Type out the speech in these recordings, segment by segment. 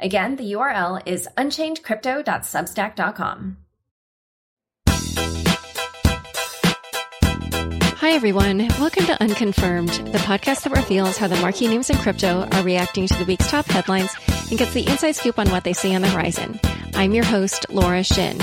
Again, the URL is unchainedcrypto.substack.com. Hi, everyone. Welcome to Unconfirmed, the podcast that reveals how the marquee names in crypto are reacting to the week's top headlines and gets the inside scoop on what they see on the horizon. I'm your host, Laura Shin.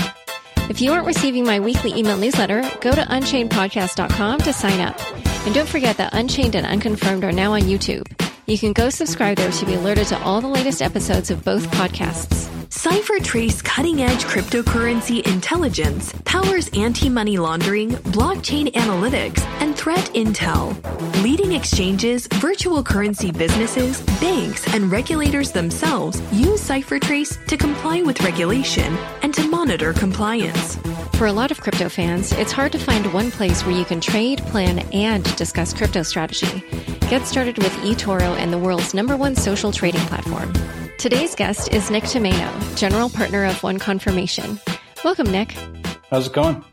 If you aren't receiving my weekly email newsletter, go to unchainedpodcast.com to sign up. And don't forget that Unchained and Unconfirmed are now on YouTube. You can go subscribe there to be alerted to all the latest episodes of both podcasts. CipherTrace cutting edge cryptocurrency intelligence powers anti money laundering, blockchain analytics, and threat intel. Leading exchanges, virtual currency businesses, banks, and regulators themselves use CipherTrace to comply with regulation and to monitor compliance. For a lot of crypto fans, it's hard to find one place where you can trade, plan, and discuss crypto strategy. Get started with eToro and the world's number one social trading platform. Today's guest is Nick Tomaino, General Partner of One Confirmation. Welcome, Nick. How's it going?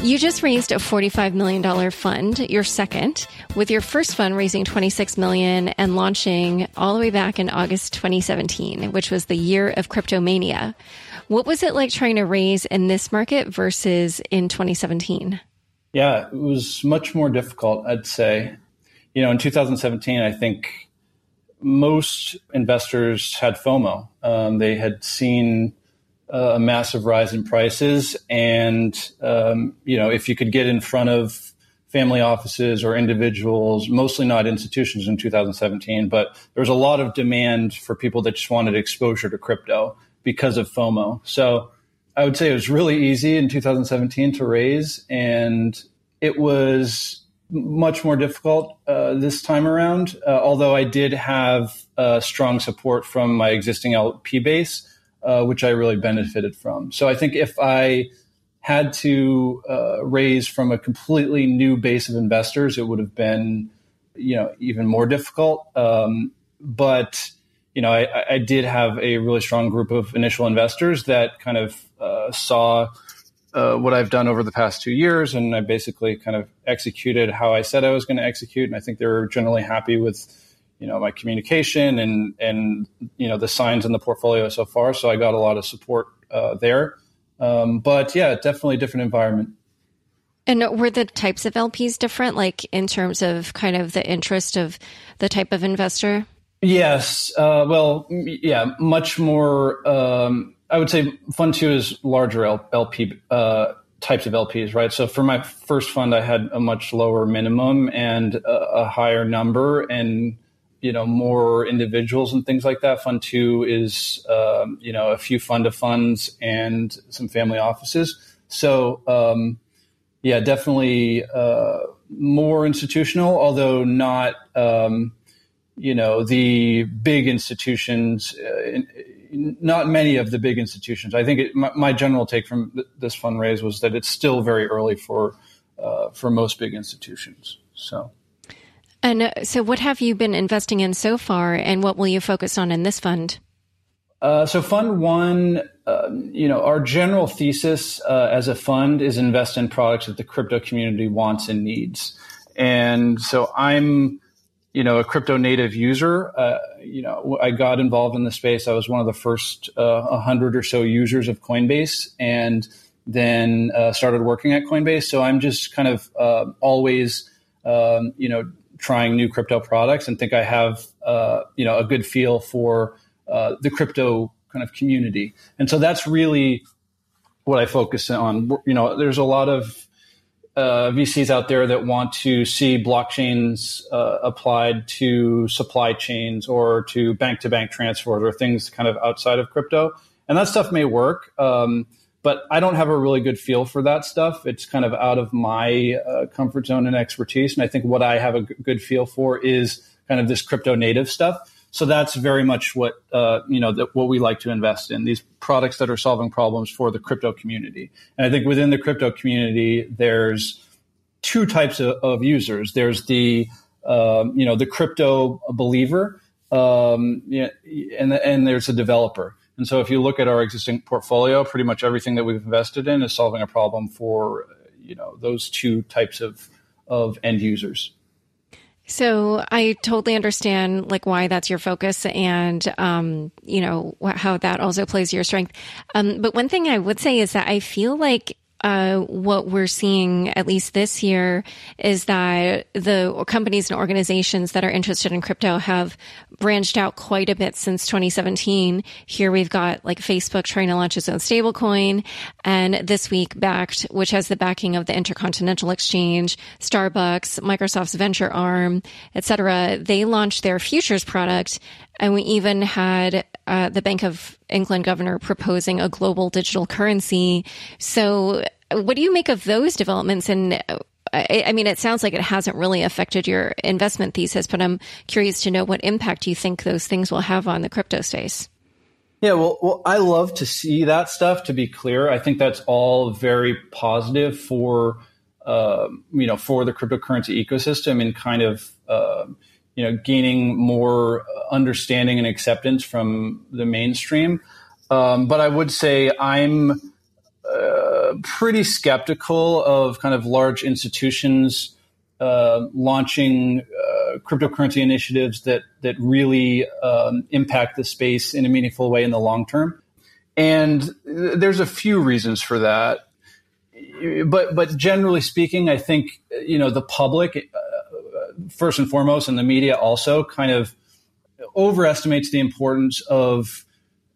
You just raised a $45 million fund, your second, with your first fund raising 26 million and launching all the way back in August 2017, which was the year of cryptomania. What was it like trying to raise in this market versus in 2017? Yeah, it was much more difficult, I'd say. You know, in 2017, I think most investors had FOMO. Um, they had seen uh, a massive rise in prices, and um, you know, if you could get in front of family offices or individuals, mostly not institutions in 2017, but there was a lot of demand for people that just wanted exposure to crypto because of FOMO. So I would say it was really easy in 2017 to raise, and it was much more difficult uh, this time around. Uh, although I did have uh, strong support from my existing LP base, uh, which I really benefited from. So I think if I had to uh, raise from a completely new base of investors, it would have been, you know, even more difficult. Um, but you know, I, I, did have a really strong group of initial investors that kind of uh, saw uh, what I've done over the past two years, and I basically kind of executed how I said I was going to execute, and I think they were generally happy with, you know, my communication and and you know the signs in the portfolio so far. So I got a lot of support uh, there, um, but yeah, definitely different environment. And were the types of LPs different, like in terms of kind of the interest of the type of investor? Yes. Uh, well, yeah, much more. Um, I would say fund two is larger LP uh, types of LPs, right? So for my first fund, I had a much lower minimum and a, a higher number, and you know more individuals and things like that. Fund two is um, you know a few fund of funds and some family offices. So um, yeah, definitely uh, more institutional, although not. Um, you know the big institutions uh, not many of the big institutions. I think it, my, my, general take from th- this fundraise was that it's still very early for uh, for most big institutions. So. And uh, so, what have you been investing in so far, and what will you focus on in this fund? Uh, so, Fund One, uh, you know, our general thesis uh, as a fund is invest in products that the crypto community wants and needs. And so, I'm you know, a crypto native user. Uh, you know, I got involved in the space. I was one of the first uh, hundred or so users of Coinbase, and then uh, started working at Coinbase. So I'm just kind of uh, always, um, you know, trying new crypto products, and think I have, uh, you know, a good feel for uh, the crypto kind of community. And so that's really what I focus on. You know, there's a lot of uh, VCs out there that want to see blockchains uh, applied to supply chains or to bank to bank transfers or things kind of outside of crypto. And that stuff may work, um, but I don't have a really good feel for that stuff. It's kind of out of my uh, comfort zone and expertise. And I think what I have a good feel for is kind of this crypto native stuff. So that's very much what uh, you know what we like to invest in these products that are solving problems for the crypto community. And I think within the crypto community, there's two types of, of users. There's the um, you know the crypto believer, um, and and there's a developer. And so if you look at our existing portfolio, pretty much everything that we've invested in is solving a problem for you know those two types of of end users. So I totally understand like why that's your focus and um, you know how that also plays your strength. Um, but one thing I would say is that I feel like uh, what we're seeing, at least this year, is that the companies and organizations that are interested in crypto have branched out quite a bit since 2017. Here we've got like Facebook trying to launch its own stablecoin, and this week Bakkt, which has the backing of the Intercontinental Exchange, Starbucks, Microsoft's venture arm, etc. They launched their futures product, and we even had uh, the Bank of England governor proposing a global digital currency. So, what do you make of those developments? And uh, I, I mean, it sounds like it hasn't really affected your investment thesis, but I'm curious to know what impact you think those things will have on the crypto space. Yeah, well, well, I love to see that stuff. To be clear, I think that's all very positive for uh, you know for the cryptocurrency ecosystem and kind of uh, you know gaining more understanding and acceptance from the mainstream. Um, but I would say I'm uh, pretty skeptical of kind of large institutions uh, launching uh, cryptocurrency initiatives that that really um, impact the space in a meaningful way in the long term. And there's a few reasons for that. But but generally speaking, I think you know the public uh, first and foremost, and the media also kind of overestimates the importance of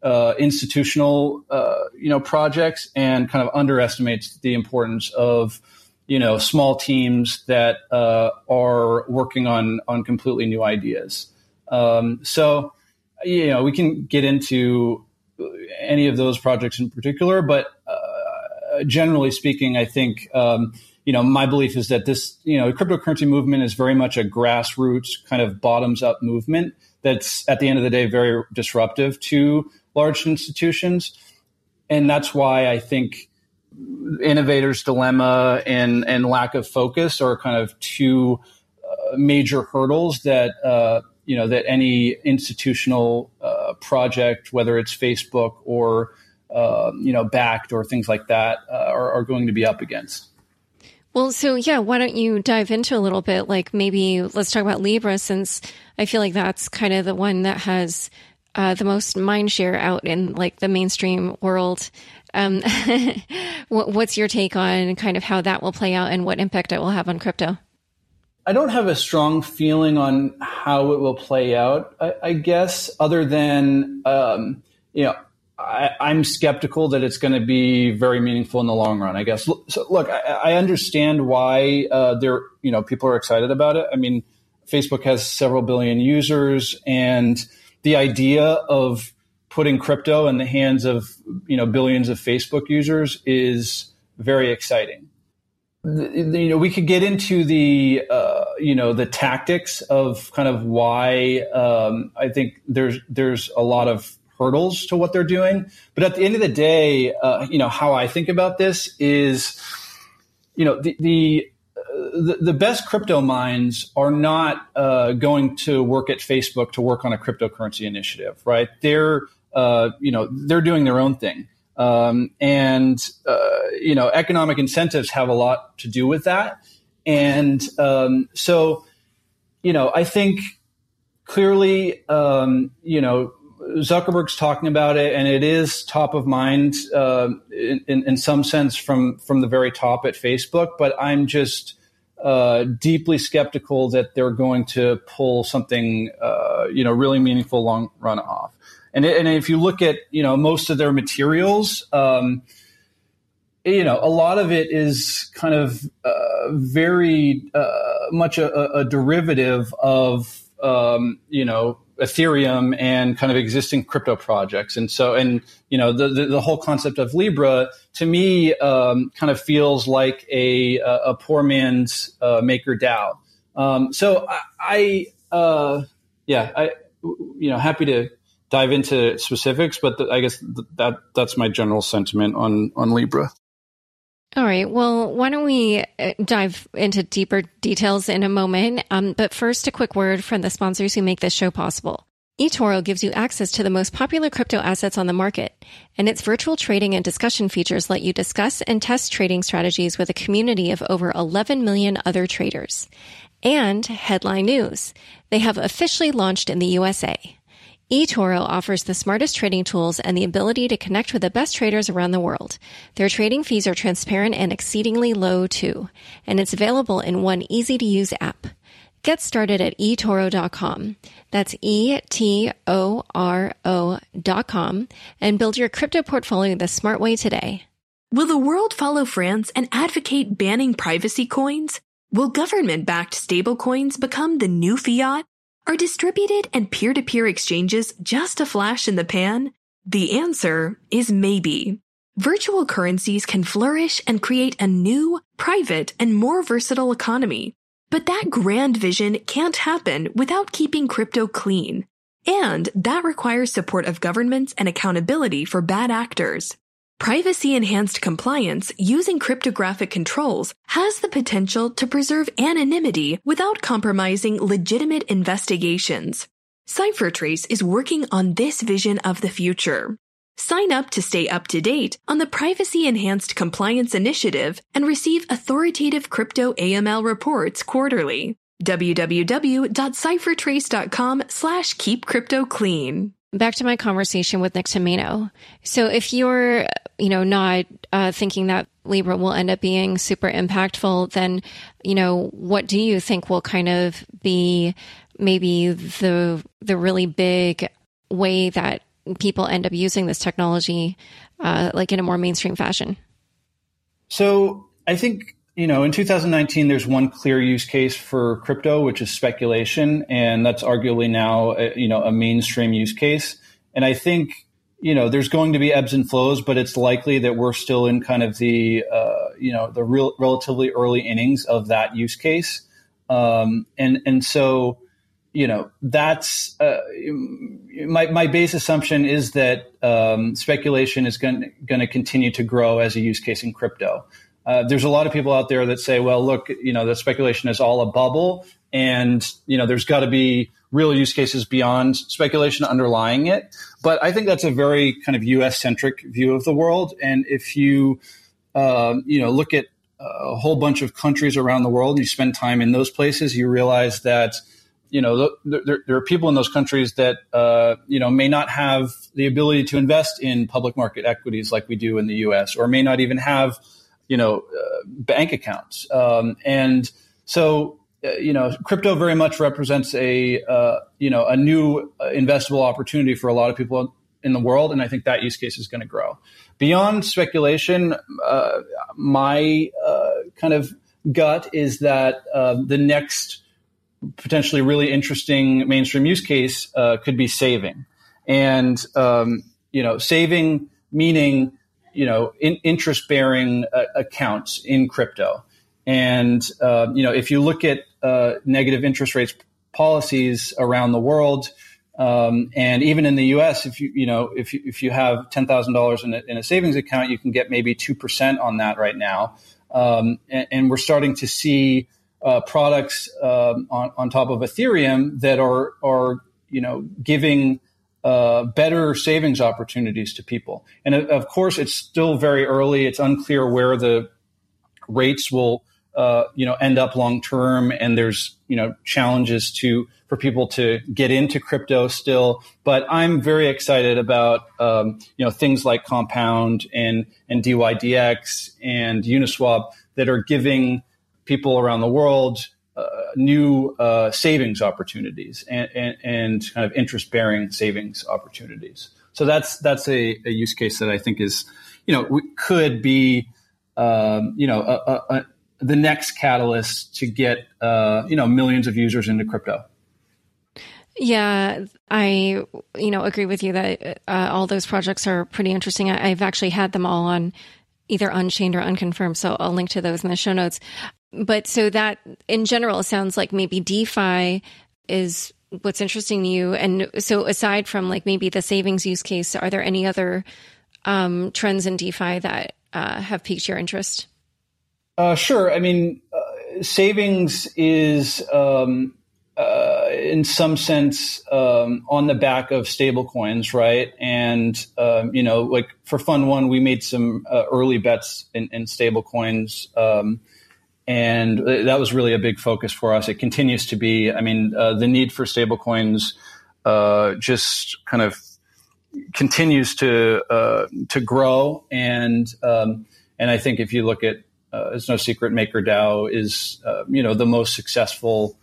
uh, institutional, uh, you know, projects and kind of underestimates the importance of, you know, small teams that uh, are working on on completely new ideas. Um, so, you know, we can get into any of those projects in particular, but uh, generally speaking, I think. Um, you know, my belief is that this, you know, the cryptocurrency movement is very much a grassroots kind of bottoms up movement that's at the end of the day very disruptive to large institutions. And that's why I think innovators dilemma and, and lack of focus are kind of two uh, major hurdles that, uh, you know, that any institutional uh, project, whether it's Facebook or, uh, you know, Bakkt or things like that, uh, are, are going to be up against. Well, so yeah, why don't you dive into a little bit? Like maybe let's talk about Libra, since I feel like that's kind of the one that has uh, the most mind share out in like the mainstream world. Um, what's your take on kind of how that will play out and what impact it will have on crypto? I don't have a strong feeling on how it will play out. I, I guess, other than um, you know, I, am skeptical that it's going to be very meaningful in the long run. I guess. So, look, I, I understand why uh, there, you know, people are excited about it. I mean, Facebook has several billion users, and the idea of putting crypto in the hands of you know billions of Facebook users is very exciting. The, you know, we could get into the uh, you know the tactics of kind of why um, I think there's there's a lot of hurdles to what they're doing. But at the end of the day, uh, you know, how I think about this is, you know, the, the the, the, best crypto minds are not uh, going to work at Facebook to work on a cryptocurrency initiative, right? They're, uh, you know, they're doing their own thing. Um, and, uh, you know, economic incentives have a lot to do with that. And um, so, you know, I think clearly, um, you know, Zuckerberg's talking about it, and it is top of mind uh, in, in, some sense from from the very top at Facebook. But I'm just uh, deeply skeptical that they're going to pull something uh, you know really meaningful long run off. And it, and if you look at you know most of their materials. Um, you know, a lot of it is kind of uh, very uh, much a, a, derivative of um, you know Ethereum and kind of existing crypto projects. And so, and, you know, the, the, the whole concept of Libra to me um, kind of feels like a, a poor man's uh, MakerDAO. Um, so I, I uh, yeah, I, you know, happy to dive into specifics, but the, I guess that that's my general sentiment on on Libra. All right. Well, why don't we uh, dive into deeper details in a moment? Um, but first, a quick word from the sponsors who make this show possible. eToro gives you access to the most popular crypto assets on the market, and its virtual trading and discussion features let you discuss and test trading strategies with a community of over 11 million other traders. And headline news. They have officially launched in the USA eToro offers the smartest trading tools and the ability to connect with the best traders around the world. Their trading fees are transparent and exceedingly low too, and it's available in one easy to use app. Get started at eToro.com. That's E-T-O-R-O dot com and build your crypto portfolio the smart way today. Will the world follow France and advocate banning privacy coins? Will government-backed stablecoins become the new fiat? Are distributed and peer-to-peer exchanges just a flash in the pan? The answer is maybe. Virtual currencies can flourish and create a new, private, and more versatile economy. But that grand vision can't happen without keeping crypto clean. And that requires support of governments and accountability for bad actors. Privacy enhanced compliance using cryptographic controls has the potential to preserve anonymity without compromising legitimate investigations. CipherTrace is working on this vision of the future. Sign up to stay up to date on the Privacy Enhanced Compliance Initiative and receive authoritative crypto AML reports quarterly. www.ciphertrace.com slash keep crypto clean back to my conversation with Nick Tomaino. So if you're, you know, not uh, thinking that Libra will end up being super impactful, then, you know, what do you think will kind of be maybe the the really big way that people end up using this technology, uh, like in a more mainstream fashion? So I think you know, in 2019, there's one clear use case for crypto, which is speculation, and that's arguably now, a, you know, a mainstream use case. And I think, you know, there's going to be ebbs and flows, but it's likely that we're still in kind of the, uh, you know, the real relatively early innings of that use case. Um, and and so, you know, that's uh, my my base assumption is that um, speculation is going going to continue to grow as a use case in crypto. Uh, there's a lot of people out there that say, well, look, you know, the speculation is all a bubble and, you know, there's got to be real use cases beyond speculation underlying it. But I think that's a very kind of US centric view of the world. And if you, um, you know, look at a whole bunch of countries around the world and you spend time in those places, you realize that, you know, there, there are people in those countries that, uh, you know, may not have the ability to invest in public market equities like we do in the US or may not even have you know, uh, bank accounts. Um, and so, uh, you know, crypto very much represents a, uh, you know, a new uh, investable opportunity for a lot of people in the world. And I think that use case is going to grow. Beyond speculation, uh, my uh, kind of gut is that the next potentially really interesting mainstream use case could be saving. And, um, you know, saving meaning you know, in, interest bearing uh, accounts in crypto. And, uh, you know, if you look at uh, negative interest rates policies around the world, um, and even in the U.S., if you you know if you, if you have ten thousand dollars in a savings account, you can get maybe two percent on that right now, um, and, and, we're starting to see uh, products um, on, on top of Ethereum that are are you know giving uh, better savings opportunities to people. And of course, it's still very early. It's unclear where the rates will, uh, you know, end up long term. And there's, you know, challenges to for people to get into crypto still. But I'm very excited about, um, you know, things like Compound and and DYDX and Uniswap that are giving people around the world uh, new uh, savings opportunities and, and, and, kind of interest bearing savings opportunities. So that's that's a, a, use case that I think is, you know, could be, um, you know, a, a, the next catalyst to get, uh, you know, millions of users into crypto. Yeah, I you know agree with you that uh, all those projects are pretty interesting. I, have actually had them all on either unchained or unconfirmed, so I'll link to those in the show notes but so that in general sounds like maybe DeFi is what's interesting to you. And so, aside from like maybe the savings use case, are there any other um, trends in DeFi that uh, have piqued your interest? Uh, sure. I mean, uh, savings is um, in some sense um, on the back of stablecoins, right? And um, you know, like for Fund One, we made some uh, early bets in, in stablecoins, um, and that was really a big focus for us. It continues to be. I mean, uh, the need for stablecoins uh, just kind of continues to uh, to grow, and um, and I think if you look at, uh, it's no secret, MakerDAO is you know the most successful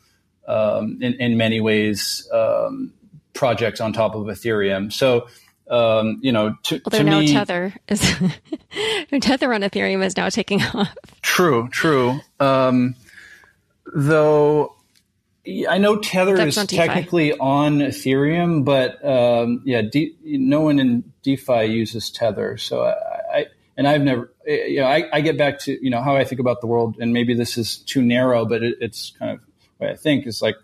um, in, in many ways um, projects on top of Ethereum. So, um, you know, to, well, to now me, Tether is Tether on Ethereum is now taking off. True, true. Um, though I know Tether That's is technically on Ethereum, but um, yeah, D, no one in DeFi uses Tether. So I, I and I've never, you know, I, I, get back to you know how I think about the world, and maybe this is too narrow, but it, it's kind of I think is like,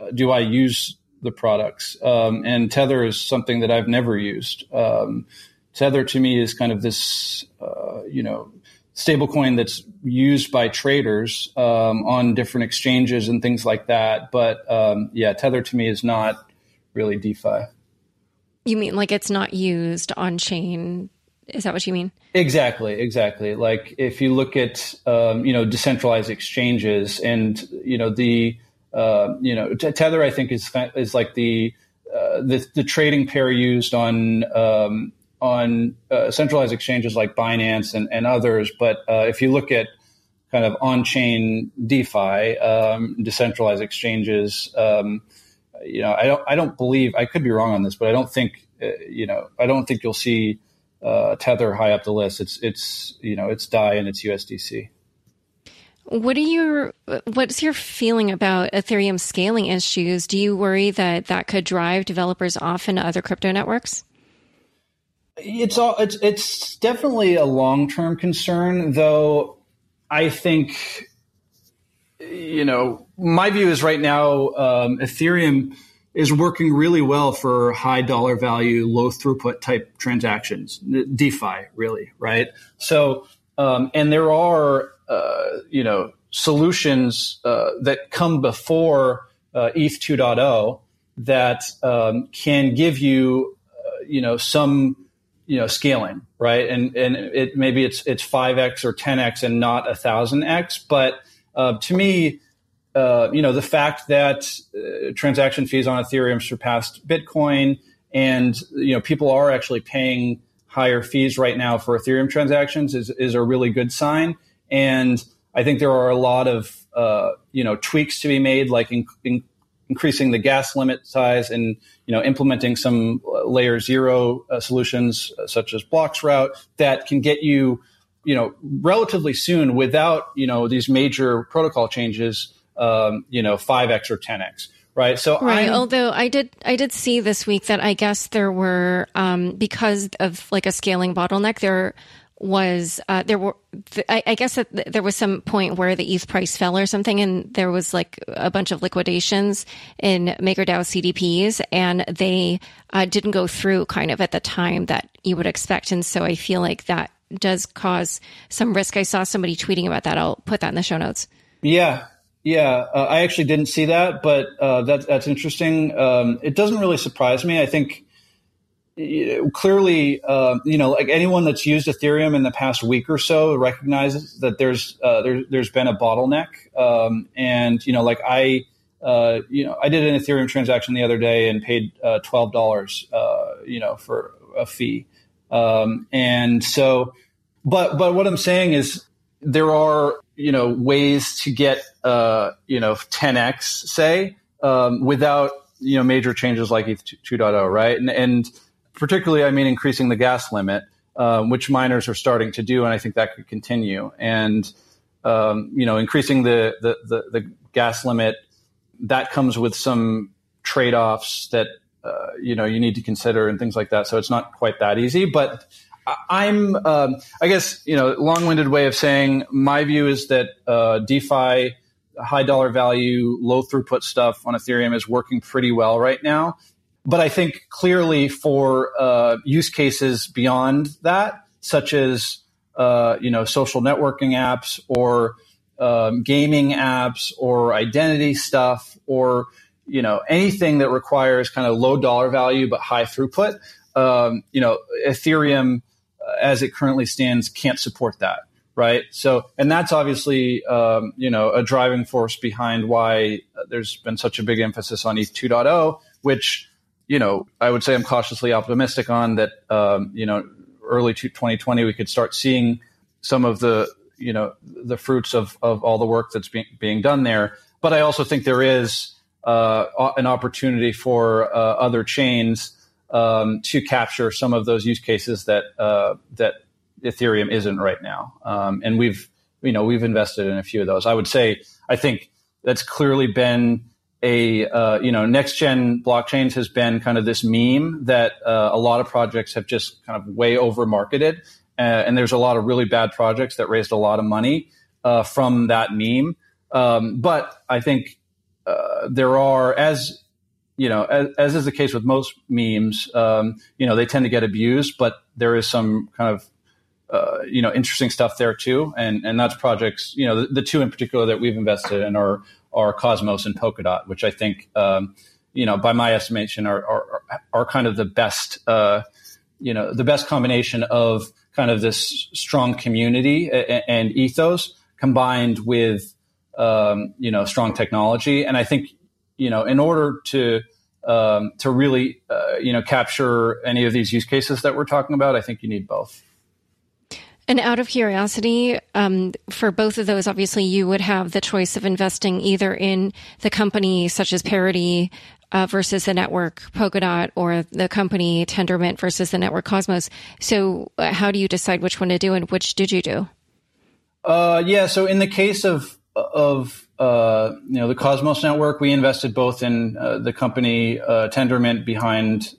uh, do I use the products? Um, and Tether is something that I've never used. Um, Tether to me is kind of this, uh, you know, stablecoin that's used by traders um, on different exchanges and things like that. But um, yeah, Tether to me is not really DeFi. You mean like it's not used on chain is that what you mean? Exactly, exactly. Like if you look at um, you know decentralized exchanges and you know the uh, you know Tether, I think is is like the uh, the, the trading pair used on um, on uh, centralized exchanges like Binance and, and others. But uh, if you look at kind of on-chain DeFi, um, decentralized exchanges, um, you know, I don't I don't believe I could be wrong on this, but I don't think uh, you know I don't think you'll see uh, Tether high up the list. It's it's you know it's DAI and it's USDC. What are your what's your feeling about Ethereum scaling issues? Do you worry that that could drive developers off into other crypto networks? It's all it's it's definitely a long term concern, though. I think you know my view is right now um, Ethereum is working really well for high dollar value, low throughput type transactions, DeFi, really, right? So, um, and there are, uh, you know, solutions uh, that come before uh, ETH 2.0 that um, can give you, uh, you know, some, you know, scaling, right? And and it maybe it's it's five x or ten x and not a thousand x, but uh, to me uh, you know, the fact that uh, transaction fees on Ethereum surpassed Bitcoin, and you know, people are actually paying higher fees right now for Ethereum transactions is is a really good sign. And I think there are a lot of uh, you know tweaks to be made, like in, in increasing the gas limit size and you know implementing some layer zero uh, solutions uh, such as Bloxroute that can get you you know relatively soon without you know these major protocol changes um, you know, 5x or 10x. Right. So, right. I'm, Although I did, I did see this week that I guess there were, um, because of like a scaling bottleneck, there was, uh, there were, I, I guess that there was some point where the ETH price fell or something, and there was like a bunch of liquidations in MakerDAO CDPs, and they uh, didn't go through kind of at the time that you would expect. And so I feel like that does cause some risk. I saw somebody tweeting about that. I'll put that in the show notes. Yeah, yeah, uh, I actually didn't see that, but uh, that, that's interesting. Um, it doesn't really surprise me. I think clearly, uh, you know, like anyone that's used Ethereum in the past week or so recognizes that there's uh, there, has been a bottleneck, um, and you know, like I, uh, you know, I did an Ethereum transaction the other day and paid uh, twelve dollars, you know, for a fee, um, and so, but but what I'm saying is there are you know ways to get uh, you know 10x say um, without you know major changes like ETH 2.0, right? And, and particularly, I mean, increasing the gas limit, um, which miners are starting to do, and I think that could continue. And um, you know, increasing the, the the, the gas limit that comes with some trade offs that uh, you know you need to consider and things like that. So it's not quite that easy, but I'm, um, I guess, you know, long-winded way of saying my view is that uh, DeFi high dollar value, low throughput stuff on Ethereum is working pretty well right now. But I think clearly for uh, use cases beyond that, such as uh, you know social networking apps or um, gaming apps or identity stuff or you know anything that requires kind of low dollar value but high throughput, um, you know Ethereum as it currently stands can't support that right? So, and that's obviously, um, you know, a driving force behind why there's been such a big emphasis on ETH 2.0, which, you know, I would say I'm cautiously optimistic on that, um, you know, early 2020, we could start seeing some of the, you know, the fruits of, of all the work that's being, being done there. But I also think there is uh, an opportunity for uh, other chains um, to capture some of those use cases that uh, that Ethereum isn't right now. Um, and we've, you know, we've invested in a few of those. I would say, I think that's clearly been a, uh, you know, next gen blockchains has been kind of this meme that uh, a lot of projects have just kind of way over marketed. Uh, and there's a lot of really bad projects that raised a lot of money uh, from that meme. Um, but I think uh, there are, as you know, as, as, is the case with most memes, um, you know, they tend to get abused, but there is some kind of uh, you know interesting stuff there too, and and that's projects. You know, the, the, two in particular that we've invested in are are Cosmos and Polkadot, which I think um, you know by my estimation are are, are kind of the best. Uh, you know, the best combination of kind of this strong community and, and ethos combined with um, you know strong technology, and I think you know in order to um, to really uh, you know capture any of these use cases that we're talking about, I think you need both. And out of curiosity, um, for both of those, obviously you would have the choice of investing either in the company such as Parity uh, versus the network Polkadot or the company Tendermint versus the network Cosmos. So, uh, how do you decide which one to do, and which did you do? Uh, yeah, so in the case of of uh, you know the Cosmos network, we invested both in uh, the company uh, Tendermint behind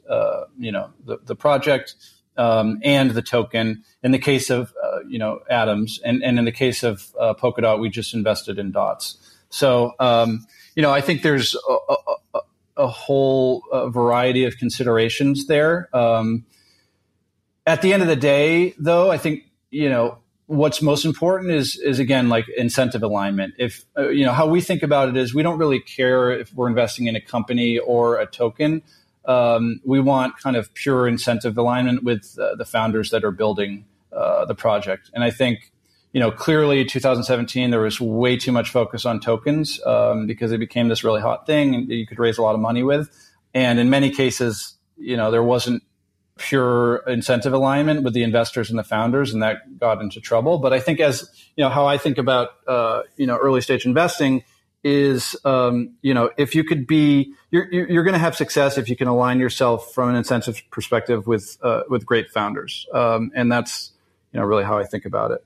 you know the, the project um, and the token. In the case of uh, you know atoms, and, and in the case of uh, Polkadot, we just invested in dots. So um, you know, I think there's a, a, a whole uh, variety of considerations there. Um, at the end of the day, though, I think you know what's most important is is again like incentive alignment. If uh, you know how we think about it is we don't really care if we're investing in a company or a token um, we want kind of pure incentive alignment with uh, the founders that are building uh, the project. And I think, you know, clearly 2017 there was way too much focus on tokens um, because it became this really hot thing you could raise a lot of money with. And in many cases, you know, there wasn't pure incentive alignment with the investors and the founders, and that got into trouble. But I think as you know, how I think about uh, you know early stage investing is um, you know if you could be you're you're going to have success if you can align yourself from an incentive perspective with uh, with great founders um, and that's you know really how I think about it.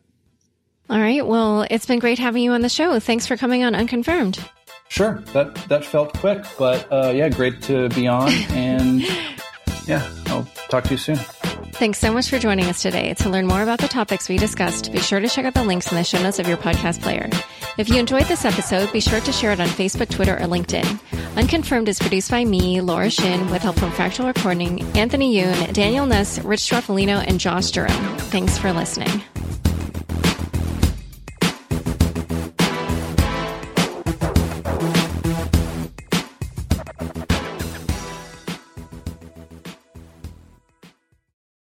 All right. Well, it's been great having you on the show. Thanks for coming on Unconfirmed. Sure. That that felt quick, but uh, yeah, great to be on, and yeah, talk to you soon. Thanks so much for joining us today. To learn more about the topics we discussed, be sure to check out the links in the show notes of your podcast player. If you enjoyed this episode, be sure to share it on Facebook, Twitter, or LinkedIn. Unconfirmed is produced by me, Laura Shin, with help from Fractal Recording, Anthony Yoon, Daniel Nuss, Rich Stroffolino, and Josh Durham. Thanks for listening.